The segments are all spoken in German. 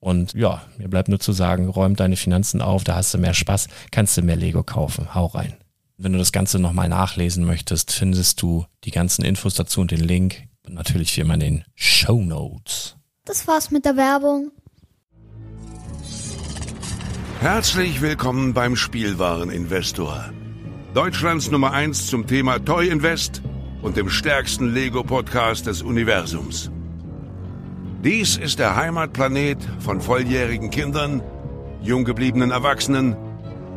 Und ja, mir bleibt nur zu sagen, räum deine Finanzen auf, da hast du mehr Spaß, kannst du mehr Lego kaufen. Hau rein. Wenn du das Ganze nochmal nachlesen möchtest, findest du die ganzen Infos dazu und den Link. Und natürlich wie immer in den Show Notes. Das war's mit der Werbung. Herzlich willkommen beim Spielwareninvestor. Deutschlands Nummer 1 zum Thema Toy Invest und dem stärksten Lego-Podcast des Universums. Dies ist der Heimatplanet von volljährigen Kindern, jung gebliebenen Erwachsenen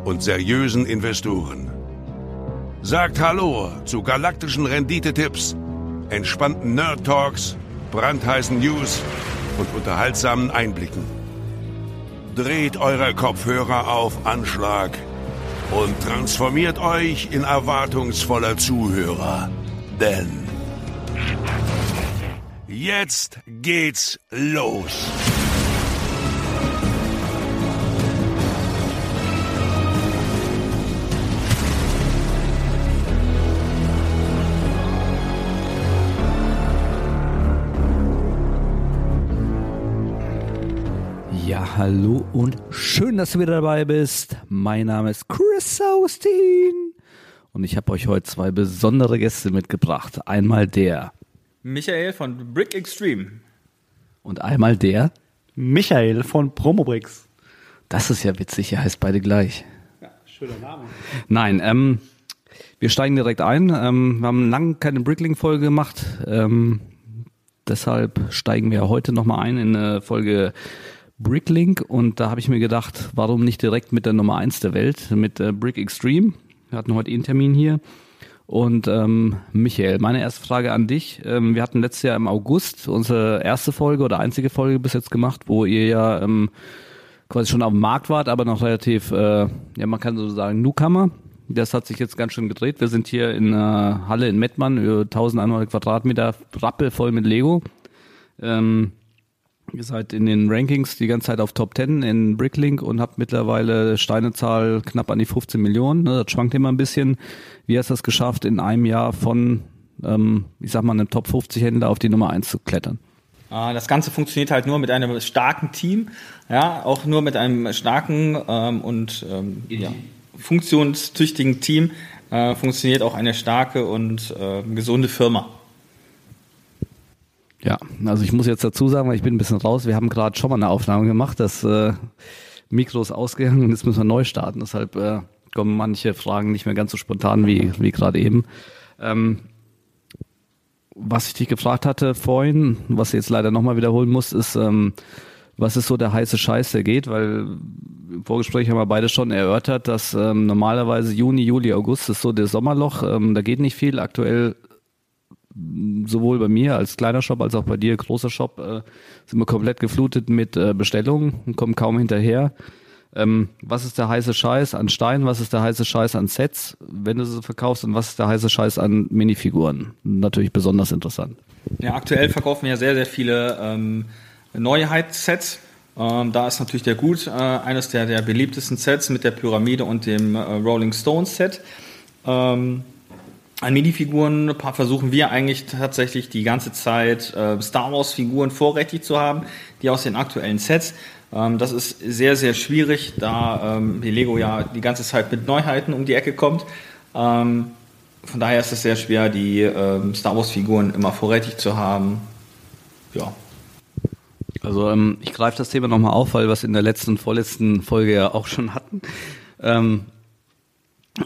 und seriösen Investoren. Sagt Hallo zu galaktischen Renditetipps, entspannten Nerd Talks, brandheißen News und unterhaltsamen Einblicken. Dreht eure Kopfhörer auf Anschlag und transformiert euch in erwartungsvoller Zuhörer. Denn Jetzt geht's los. Ja, hallo und schön, dass du wieder dabei bist. Mein Name ist Chris Austin und ich habe euch heute zwei besondere Gäste mitgebracht. Einmal der Michael von Brick Extreme. Und einmal der Michael von Promobricks. Das ist ja witzig, er heißt beide gleich. Ja, schöner Name. Nein, ähm, wir steigen direkt ein. Ähm, wir haben lange keine Brickling-Folge gemacht. Ähm, deshalb steigen wir heute nochmal ein in eine Folge Bricklink und da habe ich mir gedacht, warum nicht direkt mit der Nummer 1 der Welt, mit äh, Brick Extreme. Wir hatten heute eh einen Termin hier und ähm, Michael, meine erste Frage an dich. Ähm, wir hatten letztes Jahr im August unsere erste Folge oder einzige Folge bis jetzt gemacht, wo ihr ja ähm, quasi schon auf dem Markt wart, aber noch relativ, äh, ja man kann so sagen, Newcomer. Das hat sich jetzt ganz schön gedreht. Wir sind hier in einer Halle in Mettmann, über 1100 Quadratmeter, rappelvoll mit Lego. Ähm, ihr seid in den Rankings die ganze Zeit auf Top 10 in Bricklink und habt mittlerweile Steinezahl knapp an die 15 Millionen. Ne? Das schwankt immer ein bisschen. Wie hast du es geschafft, in einem Jahr von, ähm, ich sag mal, einem Top 50 Händler auf die Nummer 1 zu klettern? Ah, Das Ganze funktioniert halt nur mit einem starken Team, ja, auch nur mit einem starken ähm, und ähm, ja, funktionstüchtigen Team äh, funktioniert auch eine starke und äh, gesunde Firma. Ja, also ich muss jetzt dazu sagen, weil ich bin ein bisschen raus, wir haben gerade schon mal eine Aufnahme gemacht, das äh, Mikro ist ausgegangen und jetzt müssen wir neu starten. Deshalb äh, kommen manche Fragen nicht mehr ganz so spontan wie, wie gerade eben. Ähm, was ich dich gefragt hatte vorhin, was ich jetzt leider nochmal wiederholen muss, ist, ähm, was ist so der heiße Scheiß, der geht? Weil im Vorgespräch haben wir beide schon erörtert, dass ähm, normalerweise Juni, Juli, August ist so der Sommerloch. Ähm, da geht nicht viel. Aktuell sowohl bei mir als kleiner Shop als auch bei dir großer Shop äh, sind wir komplett geflutet mit äh, Bestellungen und kommen kaum hinterher. Ähm, was ist der heiße Scheiß an Stein? Was ist der heiße Scheiß an Sets, wenn du sie verkaufst? Und was ist der heiße Scheiß an Minifiguren? Natürlich besonders interessant. Ja, aktuell verkaufen wir sehr, sehr viele ähm, Neuheitssets. Ähm, da ist natürlich der Gut äh, eines der, der beliebtesten Sets mit der Pyramide und dem äh, Rolling Stones Set. Ähm, an Minifiguren versuchen wir eigentlich tatsächlich die ganze Zeit äh, Star Wars Figuren vorrätig zu haben, die aus den aktuellen Sets. Ähm, das ist sehr, sehr schwierig, da ähm, die Lego ja die ganze Zeit mit Neuheiten um die Ecke kommt. Ähm, von daher ist es sehr schwer, die ähm, Star Wars Figuren immer vorrätig zu haben. Ja. Also ähm, ich greife das Thema nochmal auf, weil wir es in der letzten, vorletzten Folge ja auch schon hatten. Ähm,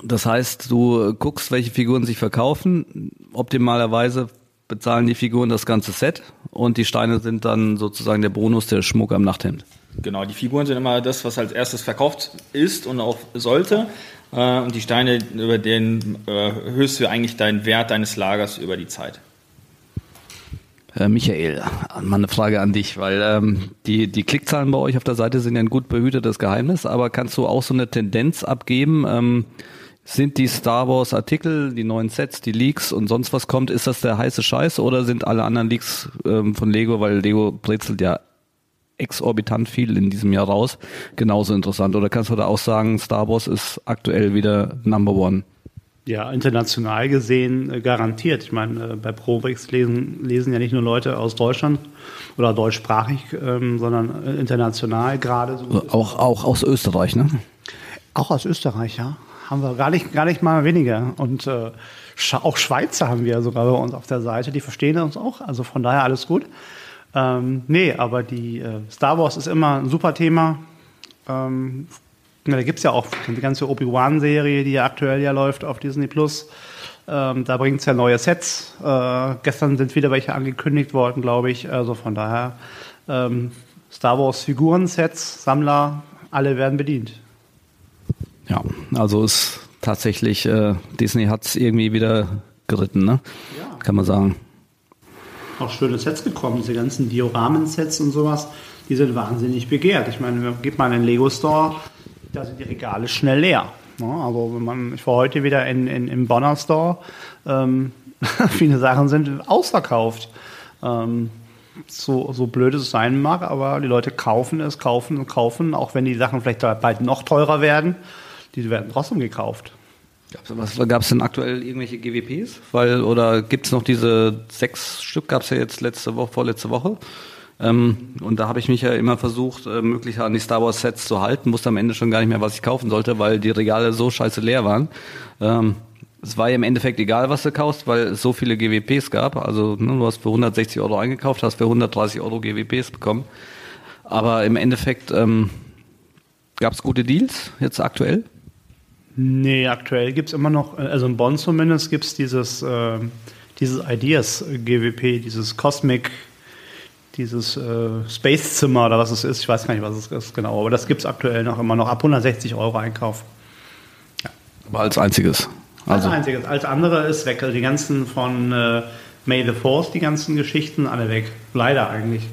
das heißt, du guckst, welche Figuren sich verkaufen. Optimalerweise bezahlen die Figuren das ganze Set und die Steine sind dann sozusagen der Bonus, der Schmuck am Nachthemd. Genau, die Figuren sind immer das, was als erstes verkauft ist und auch sollte. Äh, und die Steine, über den äh, erhöhst du eigentlich deinen Wert deines Lagers über die Zeit. Äh, Michael, mal eine Frage an dich, weil ähm, die, die Klickzahlen bei euch auf der Seite sind ja ein gut behütetes Geheimnis, aber kannst du auch so eine Tendenz abgeben? Ähm, sind die Star Wars Artikel, die neuen Sets, die Leaks und sonst was kommt, ist das der heiße Scheiß oder sind alle anderen Leaks ähm, von Lego, weil Lego brezelt ja exorbitant viel in diesem Jahr raus, genauso interessant? Oder kannst du da auch sagen, Star Wars ist aktuell wieder Number One? Ja, international gesehen äh, garantiert. Ich meine, äh, bei ProBrix lesen, lesen ja nicht nur Leute aus Deutschland oder deutschsprachig, ähm, sondern äh, international gerade. So Auch, auch aus Österreich, ne? Auch aus Österreich, ja. Haben wir gar nicht, gar nicht mal weniger. Und äh, auch Schweizer haben wir sogar bei uns auf der Seite. Die verstehen uns auch. Also von daher alles gut. Ähm, nee, aber die äh, Star Wars ist immer ein super Thema. Ähm, da gibt es ja auch die ganze Obi-Wan-Serie, die ja aktuell ja läuft auf Disney Plus. Ähm, da bringt es ja neue Sets. Äh, gestern sind wieder welche angekündigt worden, glaube ich. Also von daher ähm, Star Wars Figuren-Sets, Sammler, alle werden bedient. Ja, also ist tatsächlich, äh, Disney hat es irgendwie wieder geritten, ne? Ja. Kann man sagen. auch schöne Sets gekommen. Diese ganzen Dioramen-Sets und sowas, die sind wahnsinnig begehrt. Ich meine, geht mal in den Lego-Store, da sind die Regale schnell leer. Also wenn man, ich war heute wieder in, in, im Bonner Store, ähm, viele Sachen sind ausverkauft. Ähm, so, so blöd es sein mag, aber die Leute kaufen es, kaufen und kaufen, auch wenn die Sachen vielleicht bald noch teurer werden, die werden trotzdem gekauft. Gab es denn aktuell irgendwelche GWPs? Weil, oder gibt es noch diese sechs Stück, gab es ja jetzt letzte Woche, vorletzte Woche. Ähm, und da habe ich mich ja immer versucht, äh, möglichst an die Star Wars Sets zu halten, wusste am Ende schon gar nicht mehr, was ich kaufen sollte, weil die Regale so scheiße leer waren. Ähm, es war ja im Endeffekt egal, was du kaufst, weil es so viele GWPs gab. Also ne, du hast für 160 Euro eingekauft, hast für 130 Euro GWPs bekommen. Aber im Endeffekt ähm, gab es gute Deals jetzt aktuell. Nee, aktuell gibt es immer noch, also in Bonn zumindest gibt es dieses, äh, dieses Ideas GWP, dieses Cosmic, dieses äh, Space-Zimmer oder was es ist. Ich weiß gar nicht, was es ist genau, aber das gibt es aktuell noch immer noch ab 160 Euro Einkauf. Aber als einziges. Also. Als einziges. Als andere ist weg. Also die ganzen von äh, May the Fourth, die ganzen Geschichten, alle weg. Leider eigentlich.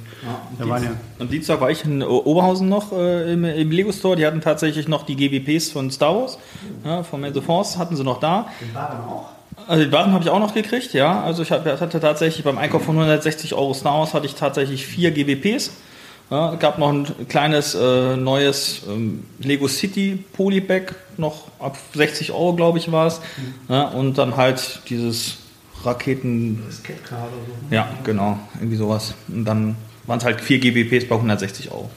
Da waren ja Am Dienstag war ich in Oberhausen noch äh, im, im Lego Store. Die hatten tatsächlich noch die GWPs von Star Wars, ja, von Man the Force hatten sie noch da. Also die Waren habe ich auch noch gekriegt, ja. Also ich hatte tatsächlich beim Einkauf von 160 Euro Star Wars hatte ich tatsächlich vier GWPs. Ja, es gab noch ein kleines äh, neues ähm, Lego City Polybag, noch ab 60 Euro, glaube ich, war es. Ja, und dann halt dieses Raketen. Ja, genau, irgendwie sowas. Und dann waren es halt vier GBPs bei 160 Euro.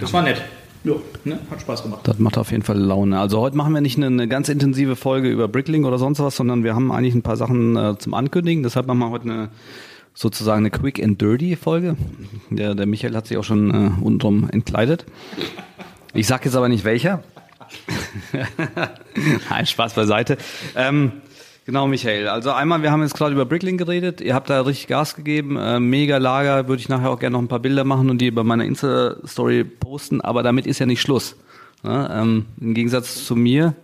Das war nett. Ja. Ne? Hat Spaß gemacht. Das macht auf jeden Fall Laune. Also heute machen wir nicht eine, eine ganz intensive Folge über Bricklink oder sonst was, sondern wir haben eigentlich ein paar Sachen äh, zum Ankündigen. Deshalb machen wir heute eine sozusagen eine Quick and Dirty Folge. Der, der Michael hat sich auch schon äh, untenrum entkleidet. Ich sag jetzt aber nicht welcher. Nein, Spaß beiseite. Ähm, genau, Michael. Also einmal, wir haben jetzt gerade über Bricklink geredet. Ihr habt da richtig Gas gegeben. Äh, mega Lager. Würde ich nachher auch gerne noch ein paar Bilder machen und die bei meiner Insta-Story posten. Aber damit ist ja nicht Schluss. Ja, ähm, Im Gegensatz zu mir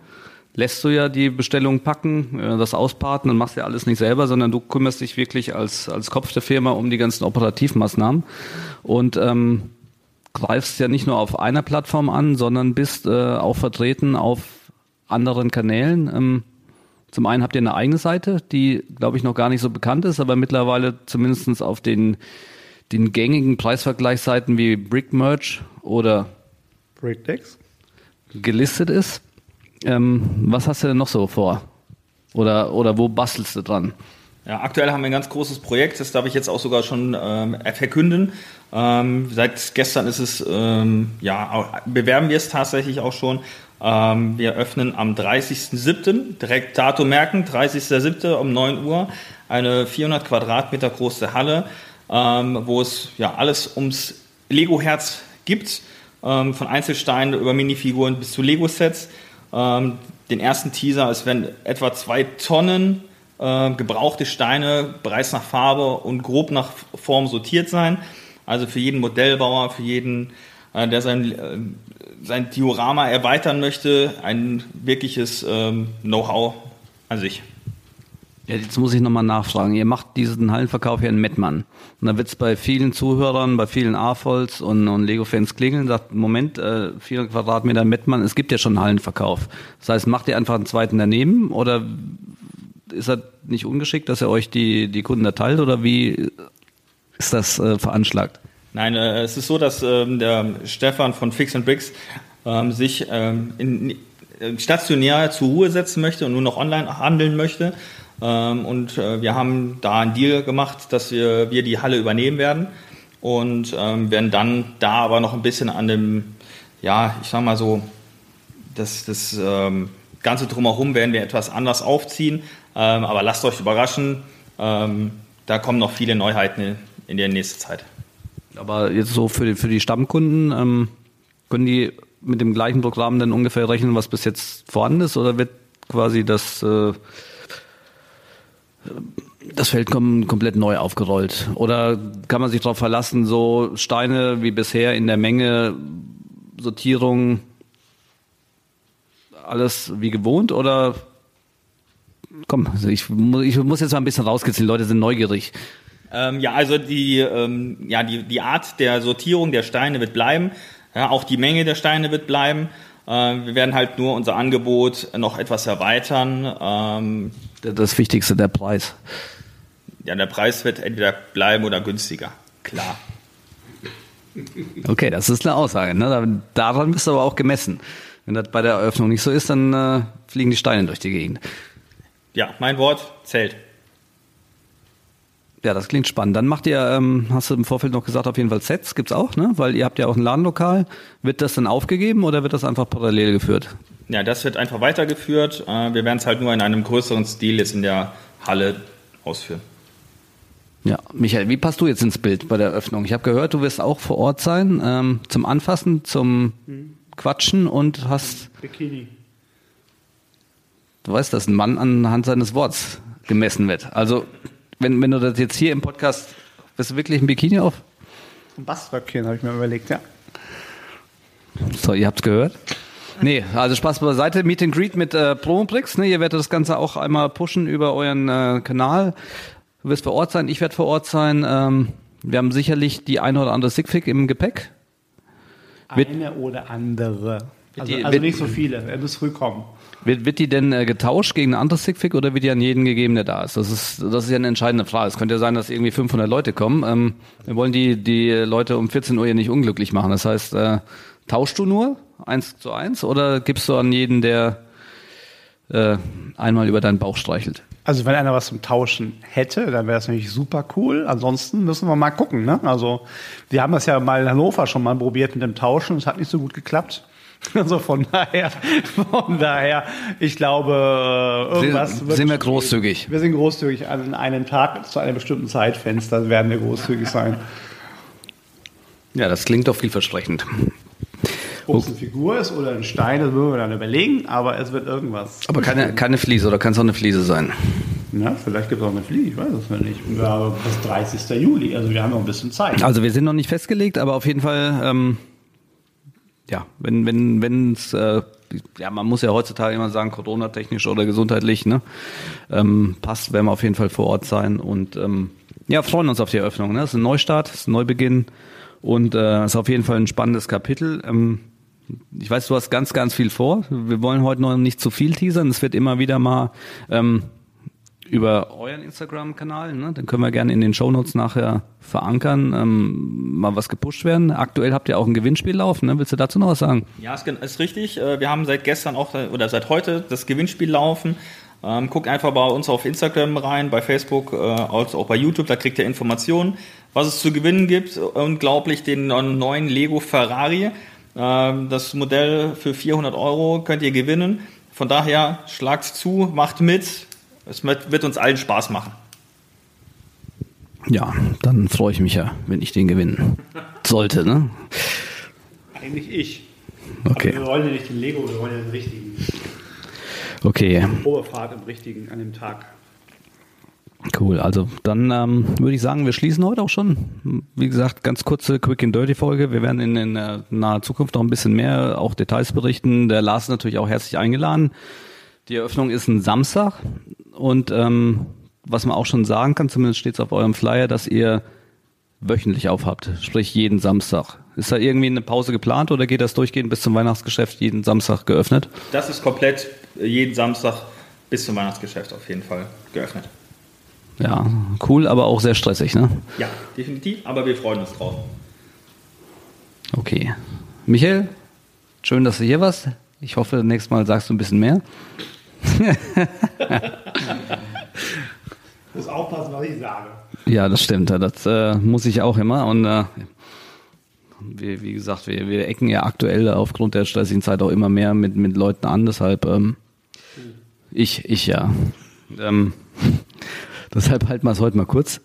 lässt du ja die Bestellung packen, äh, das ausparten und machst ja alles nicht selber, sondern du kümmerst dich wirklich als, als Kopf der Firma um die ganzen Operativmaßnahmen und ähm, greifst ja nicht nur auf einer Plattform an, sondern bist äh, auch vertreten auf anderen Kanälen. Ähm, zum einen habt ihr eine eigene Seite, die, glaube ich, noch gar nicht so bekannt ist, aber mittlerweile zumindestens auf den, den gängigen Preisvergleichsseiten wie Brickmerch oder Breakdecks. gelistet ist. Ähm, was hast du denn noch so vor? Oder, oder wo bastelst du dran? Ja, aktuell haben wir ein ganz großes Projekt, das darf ich jetzt auch sogar schon ähm, verkünden. Ähm, seit gestern ist es, ähm, ja, bewerben wir es tatsächlich auch schon. Ähm, wir öffnen am 30.07., direkt Datum merken, 30.07. um 9 Uhr, eine 400 Quadratmeter große Halle, ähm, wo es ja alles ums Lego-Herz gibt, ähm, von Einzelsteinen über Minifiguren bis zu Lego-Sets. Ähm, den ersten Teaser, es werden etwa zwei Tonnen äh, gebrauchte Steine bereits nach Farbe und grob nach Form sortiert sein. Also für jeden Modellbauer, für jeden, äh, der sein, äh, sein Diorama erweitern möchte, ein wirkliches ähm, Know-how an sich. Ja, jetzt muss ich nochmal nachfragen. Ihr macht diesen Hallenverkauf ja in Mettmann. Und da wird es bei vielen Zuhörern, bei vielen AFOLs und, und Lego-Fans klingeln, sagt, Moment, äh, 400 Quadratmeter Mettmann, es gibt ja schon einen Hallenverkauf. Das heißt, macht ihr einfach einen zweiten daneben oder ist das nicht ungeschickt, dass ihr euch die, die Kunden erteilt oder wie ist das äh, veranschlagt? Nein, äh, es ist so, dass ähm, der Stefan von Fix and Bricks ähm, sich ähm, in, in, stationär zur Ruhe setzen möchte und nur noch online handeln möchte. Ähm, und äh, wir haben da einen Deal gemacht, dass wir, wir die Halle übernehmen werden und ähm, werden dann da aber noch ein bisschen an dem, ja, ich sag mal so, das, das ähm, Ganze drumherum werden wir etwas anders aufziehen. Aber lasst euch überraschen, da kommen noch viele Neuheiten in der nächsten Zeit. Aber jetzt so für die, für die Stammkunden, ähm, können die mit dem gleichen Programm dann ungefähr rechnen, was bis jetzt vorhanden ist, oder wird quasi das, äh, das Feld kom komplett neu aufgerollt? Oder kann man sich darauf verlassen, so Steine wie bisher in der Menge, Sortierung, alles wie gewohnt? Oder komm, also ich, ich muss jetzt mal ein bisschen die Leute sind neugierig. Ähm, ja, also die, ähm, ja, die, die Art der Sortierung der Steine wird bleiben. Ja, auch die Menge der Steine wird bleiben. Äh, wir werden halt nur unser Angebot noch etwas erweitern. Ähm, Das Wichtigste, der Preis. ja, der Preis wird entweder bleiben oder günstiger. Klar. Okay, das ist eine Aussage. Ne? Da- Daran bist du aber auch gemessen. Wenn das bei der Eröffnung nicht so ist, dann äh, fliegen die Steine durch die Gegend. Ja, mein Wort zählt. Ja, das klingt spannend. Dann macht ihr, ähm, hast du im Vorfeld noch gesagt, auf jeden Fall Sets gibt's auch, ne? Weil ihr habt ja auch ein Ladenlokal. Wird das dann aufgegeben oder wird das einfach parallel geführt? Ja, das wird einfach weitergeführt. Äh, wir werden es halt nur in einem größeren Stil jetzt in der Halle ausführen. Ja, Michael, wie passt du jetzt ins Bild bei der Eröffnung? Ich habe gehört, du wirst auch vor Ort sein, ähm, zum Anfassen, zum Quatschen und hast, Bikini. du weißt, dass ein Mann anhand seines Worts gemessen wird. Also, wenn, wenn du das jetzt hier im Podcast, wirst du wirklich ein Bikini auf? Ein Baströckchen habe ich mir überlegt, ja. So, ihr habt's gehört? Nee, also Spaß beiseite. Meet and Greet mit äh, Promobrix. Ne? Ihr werdet das Ganze auch einmal pushen über euren äh, Kanal. Du wirst vor Ort sein, ich werde vor Ort sein. Ähm, wir haben sicherlich die eine oder andere Sigfig im Gepäck. Eine oder andere. Also, die- also wird- nicht so viele. Er muss früh kommen. Wird, wird die denn äh, getauscht gegen ein anderes Sigfig oder wird die an jeden gegeben, der da ist? Das ist, das ist ja eine entscheidende Frage. Es könnte ja sein, dass irgendwie 500 Leute kommen. Ähm, wir wollen die, die Leute um 14 Uhr hier nicht unglücklich machen. Das heißt, äh, tauschst du nur eins zu eins oder gibst du an jeden, der äh, einmal über deinen Bauch streichelt? Also wenn einer was zum Tauschen hätte, dann wäre das natürlich super cool. Ansonsten müssen wir mal gucken. Ne? Also wir haben das ja mal in Hannover schon mal probiert mit dem Tauschen. Es hat nicht so gut geklappt. Also von daher, von daher, ich glaube, äh, irgendwas Sind- wird sind wir großzügig? Wir sind großzügig. An einem Tag zu einem bestimmten Zeitfenster werden wir großzügig sein. Ja, das klingt doch vielversprechend. Ob es eine Figur ist oder ein Stein, das würden wir dann überlegen, aber es wird irgendwas. Aber keine, keine Fliese oder kann es auch eine Fliese sein? Ja, vielleicht gibt es auch eine Fliege, ich weiß es ja nicht. Wir haben bis 30. Juli, also wir haben noch ein bisschen Zeit. Also wir sind noch nicht festgelegt, aber auf jeden Fall, ähm, ja, wenn wenn wenn es, äh, ja, man muss ja heutzutage immer sagen, Corona-technisch oder gesundheitlich, ne, ähm, passt, werden wir auf jeden Fall vor Ort sein und ähm, ja, freuen uns auf die Eröffnung. Ne? Es ist ein Neustart, es ist ein Neubeginn und äh, ist auf jeden Fall ein spannendes Kapitel. Ähm, ich weiß, du hast ganz, ganz viel vor. Wir wollen heute noch nicht zu viel teasern. Es wird immer wieder mal ähm, über euren Instagram-Kanal, ne? den können wir gerne in den Shownotes nachher verankern, ähm, mal was gepusht werden. Aktuell habt ihr auch ein Gewinnspiel laufen, ne? willst du dazu noch was sagen? Ja, ist, ist richtig. Äh, Wir haben seit gestern auch äh, oder seit heute das Gewinnspiel laufen. Ähm, guckt einfach bei uns auf Instagram rein, bei Facebook, äh, also auch bei YouTube, da kriegt ihr Informationen, was es zu gewinnen gibt. Unglaublich den neuen Lego Ferrari. Ähm, das Modell für 400 Euro könnt ihr gewinnen. Von daher schlagt zu, macht mit. Es wird uns allen Spaß machen. Ja, dann freue ich mich ja, wenn ich den gewinnen sollte. Ne? Eigentlich ich. Okay. Aber wir wollen ja nicht den Lego, wir wollen ja den richtigen. Okay, Probefahrt im richtigen, an dem Tag. cool. Also dann ähm, würde ich sagen, wir schließen heute auch schon. Wie gesagt, ganz kurze Quick and Dirty Folge. Wir werden in, in der naher Zukunft noch ein bisschen mehr auch Details berichten. Der Lars ist natürlich auch herzlich eingeladen. Die Eröffnung ist ein Samstag und ähm, was man auch schon sagen kann, zumindest steht es auf eurem Flyer, dass ihr wöchentlich aufhabt, sprich jeden Samstag. Ist da irgendwie eine Pause geplant oder geht das durchgehend bis zum Weihnachtsgeschäft jeden Samstag geöffnet? Das ist komplett äh, jeden Samstag bis zum Weihnachtsgeschäft auf jeden Fall geöffnet. Ja, cool, aber auch sehr stressig, ne? Ja, definitiv, aber wir freuen uns drauf. Okay. Michael, schön, dass du hier warst. Ich hoffe, nächstes Mal sagst du ein bisschen mehr. muss aufpassen, was ich sage. Ja, das stimmt. Das äh, muss ich auch immer. Und äh, wir, wie gesagt, wir, wir ecken ja aktuell aufgrund der stressigen Zeit auch immer mehr mit, mit Leuten an. Deshalb ähm, ich, ich ja. Ähm, deshalb halten wir es heute mal kurz.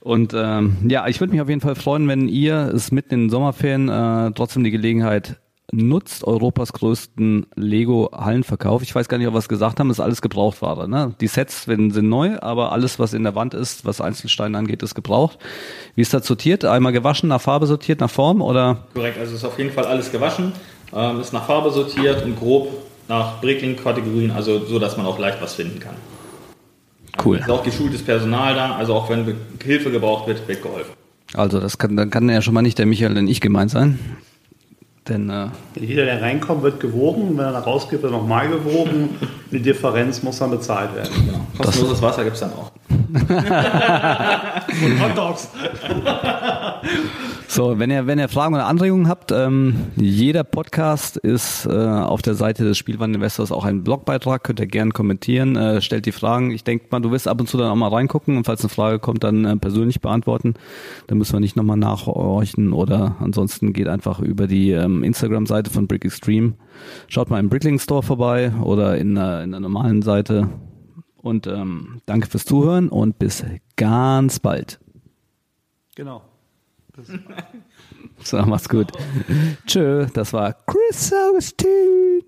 Und ähm, ja, ich würde mich auf jeden Fall freuen, wenn ihr es mitten in den Sommerferien äh, trotzdem die Gelegenheit nutzt, Europas größten Lego-Hallenverkauf. Ich weiß gar nicht, ob wir es gesagt haben, ist alles Gebrauchtware. Ne? Die Sets werden, sind neu, aber alles, was in der Wand ist, was Einzelsteine angeht, ist gebraucht. Wie ist das sortiert? Einmal gewaschen, nach Farbe sortiert, nach Form oder? Korrekt, also ist auf jeden Fall alles gewaschen, ähm, ist nach Farbe sortiert und grob nach Breakling-Kategorien, also so, dass man auch leicht was finden kann. Cool. Ist auch geschultes Personal da, also auch wenn Hilfe gebraucht wird, wird geholfen. Also das kann, dann kann ja schon mal nicht der Michael und ich gemeint sein. Denn äh, Jeder, der reinkommt, wird gewogen. Wenn er da rausgeht, wird er nochmal gewogen. Die Differenz muss dann bezahlt werden. Genau. Kostenloses Wasser gibt es dann auch. Und Hot Dogs. So, wenn ihr, wenn ihr Fragen oder Anregungen habt, ähm, jeder Podcast ist äh, auf der Seite des Spielwareninvestors auch ein Blogbeitrag, könnt ihr gerne kommentieren, äh, stellt die Fragen. Ich denke mal, du wirst ab und zu dann auch mal reingucken und falls eine Frage kommt, dann äh, persönlich beantworten. Dann müssen wir nicht nochmal nachhorchen oder ansonsten geht einfach über die ähm, Instagram-Seite von Brick Extreme. Schaut mal im Brickling Store vorbei oder in, äh, in der normalen Seite. Und ähm, danke fürs Zuhören und bis ganz bald. Genau. So, mach's gut. Genau. Tschö, das war Chris Augustin.